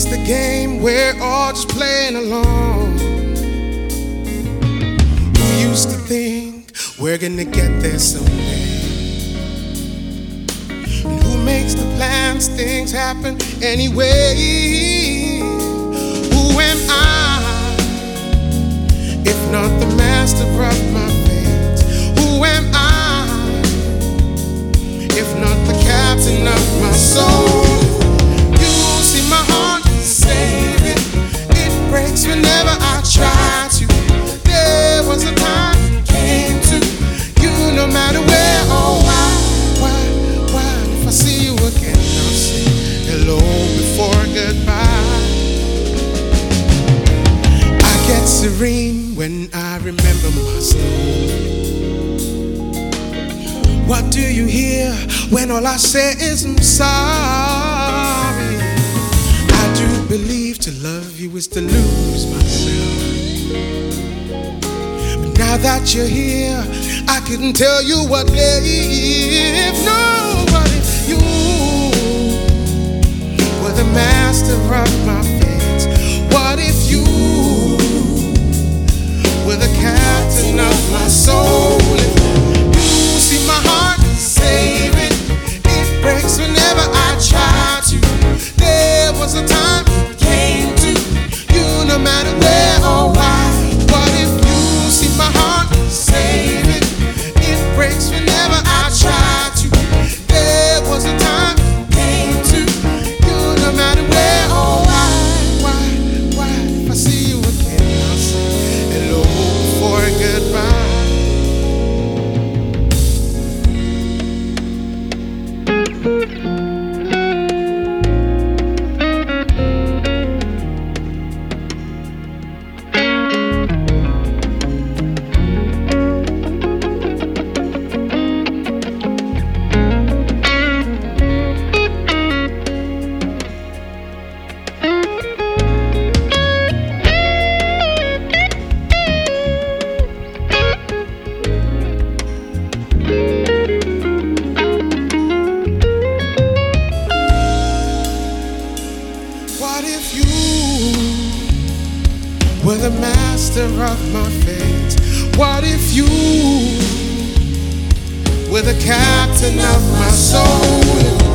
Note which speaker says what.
Speaker 1: It's the game we're all just playing along. We used to think we're gonna get there someday. And who makes the plans? Things happen anyway. Matter where or why, why, why. If I see you again, I'll say hello before goodbye. I get serene when I remember my story. What do you hear when all I say is I'm sorry? I do believe to love you is to lose myself. Now that you're here, I couldn't tell you what if nobody you were the master of my fate. What if you were the captain of my soul? You see my heart save it. It breaks whenever I What if you were the master of my fate? What if you were the captain of my soul?